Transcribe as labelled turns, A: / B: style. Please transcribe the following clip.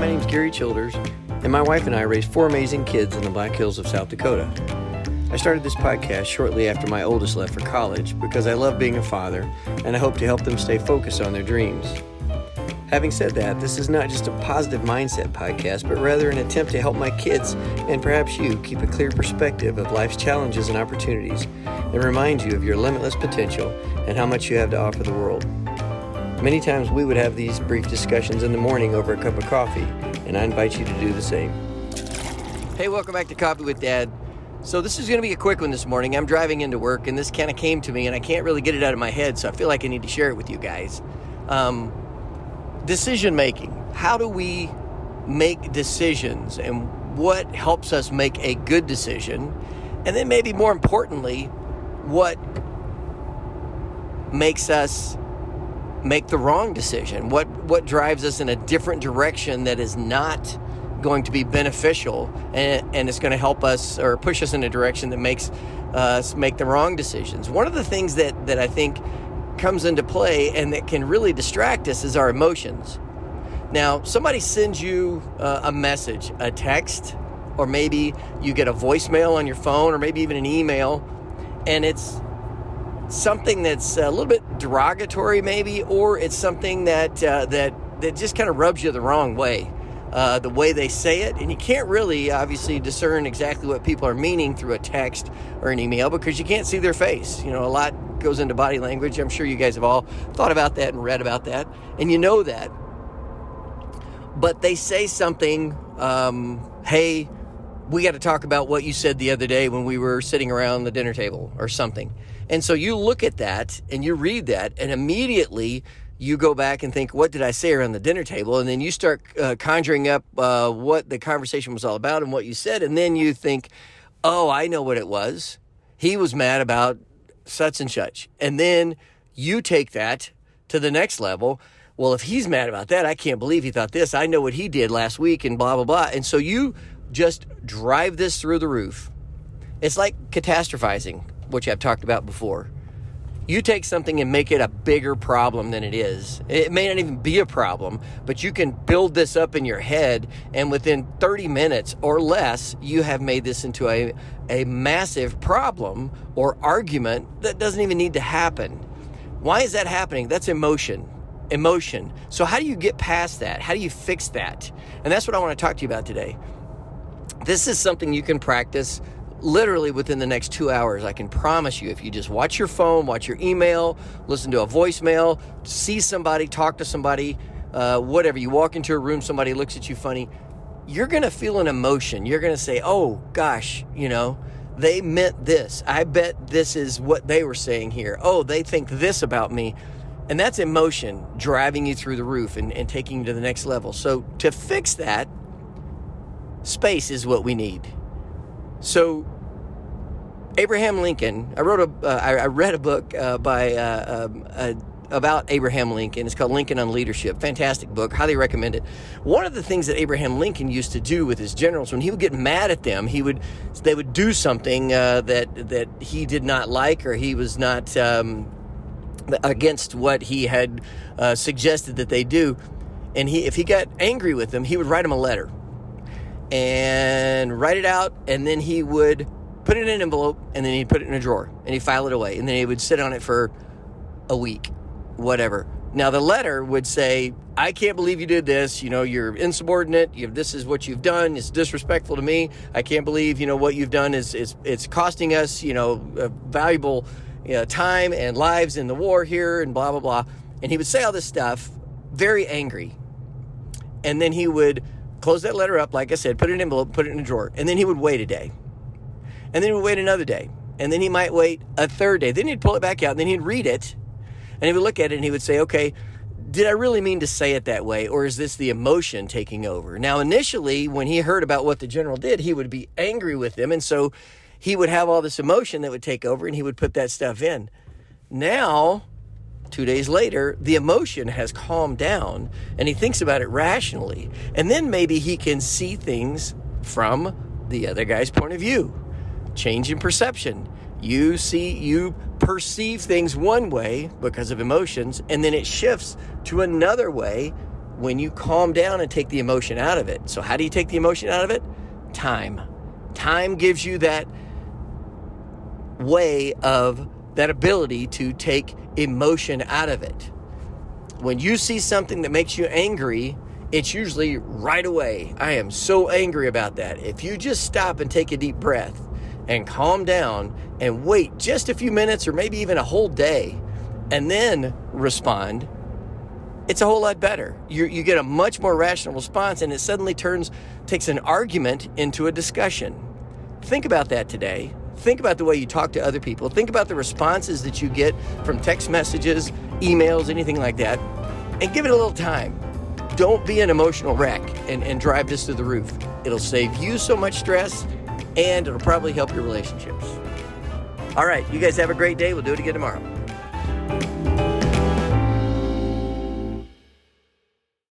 A: my name is Gary Childers, and my wife and I raised four amazing kids in the Black Hills of South Dakota. I started this podcast shortly after my oldest left for college because I love being a father and I hope to help them stay focused on their dreams. Having said that, this is not just a positive mindset podcast, but rather an attempt to help my kids and perhaps you keep a clear perspective of life's challenges and opportunities and remind you of your limitless potential and how much you have to offer the world. Many times we would have these brief discussions in the morning over a cup of coffee, and I invite you to do the same. Hey, welcome back to Coffee with Dad. So, this is going to be a quick one this morning. I'm driving into work, and this kind of came to me, and I can't really get it out of my head, so I feel like I need to share it with you guys. Um, decision making. How do we make decisions and what helps us make a good decision? And then, maybe more importantly, what makes us make the wrong decision? What, what drives us in a different direction that is not going to be beneficial and, and it's going to help us or push us in a direction that makes us make the wrong decisions? One of the things that, that I think comes into play and that can really distract us is our emotions. Now, somebody sends you uh, a message, a text, or maybe you get a voicemail on your phone, or maybe even an email, and it's something that's a little bit derogatory, maybe, or it's something that uh, that that just kind of rubs you the wrong way. Uh, the way they say it, and you can't really obviously discern exactly what people are meaning through a text or an email because you can't see their face. You know, a lot goes into body language. I'm sure you guys have all thought about that and read about that, and you know that. But they say something, um, hey, we got to talk about what you said the other day when we were sitting around the dinner table or something. And so you look at that and you read that, and immediately you go back and think, what did I say around the dinner table? And then you start uh, conjuring up uh, what the conversation was all about and what you said. And then you think, oh, I know what it was. He was mad about such and such. And then you take that to the next level. Well, if he's mad about that, I can't believe he thought this. I know what he did last week and blah, blah, blah. And so you just drive this through the roof. It's like catastrophizing which I've talked about before. You take something and make it a bigger problem than it is. It may not even be a problem, but you can build this up in your head, and within 30 minutes or less, you have made this into a, a massive problem or argument that doesn't even need to happen. Why is that happening? That's emotion. Emotion. So, how do you get past that? How do you fix that? And that's what I want to talk to you about today. This is something you can practice literally within the next two hours. I can promise you, if you just watch your phone, watch your email, listen to a voicemail, see somebody, talk to somebody, uh, whatever, you walk into a room, somebody looks at you funny, you're going to feel an emotion. You're going to say, oh gosh, you know, they meant this. I bet this is what they were saying here. Oh, they think this about me. And that's emotion driving you through the roof and, and taking you to the next level. So to fix that, space is what we need so, Abraham Lincoln, I wrote a, uh, I, I read a book uh, by uh, um, about Abraham Lincoln. It's called Lincoln on Leadership. Fantastic book. Highly recommend it. One of the things that Abraham Lincoln used to do with his generals, when he would get mad at them, he would they would do something uh, that that he did not like or he was not um, against what he had uh, suggested that they do. And he, if he got angry with them, he would write them a letter and write it out, and then he would put it in an envelope, and then he'd put it in a drawer, and he'd file it away, and then he would sit on it for a week, whatever. Now the letter would say, "I can't believe you did this. You know, you're insubordinate. You this is what you've done. It's disrespectful to me. I can't believe you know what you've done is is it's costing us you know valuable you know, time and lives in the war here and blah blah blah." And he would say all this stuff, very angry, and then he would close that letter up, like I said, put it in an envelope, put it in a drawer, and then he would wait a day. And then he would wait another day. And then he might wait a third day. Then he'd pull it back out, and then he'd read it, and he would look at it, and he would say, okay, did I really mean to say it that way, or is this the emotion taking over? Now, initially, when he heard about what the general did, he would be angry with him, and so he would have all this emotion that would take over, and he would put that stuff in. Now, Two days later, the emotion has calmed down and he thinks about it rationally. And then maybe he can see things from the other guy's point of view. Change in perception. You see, you perceive things one way because of emotions, and then it shifts to another way when you calm down and take the emotion out of it. So, how do you take the emotion out of it? Time. Time gives you that way of that ability to take emotion out of it. When you see something that makes you angry, it's usually right away. I am so angry about that. If you just stop and take a deep breath and calm down and wait just a few minutes or maybe even a whole day and then respond, it's a whole lot better. You, you get a much more rational response and it suddenly turns, takes an argument into a discussion. Think about that today. Think about the way you talk to other people. Think about the responses that you get from text messages, emails, anything like that, and give it a little time. Don't be an emotional wreck and, and drive this to the roof. It'll save you so much stress and it'll probably help your relationships. All right, you guys have a great day. We'll do it again tomorrow.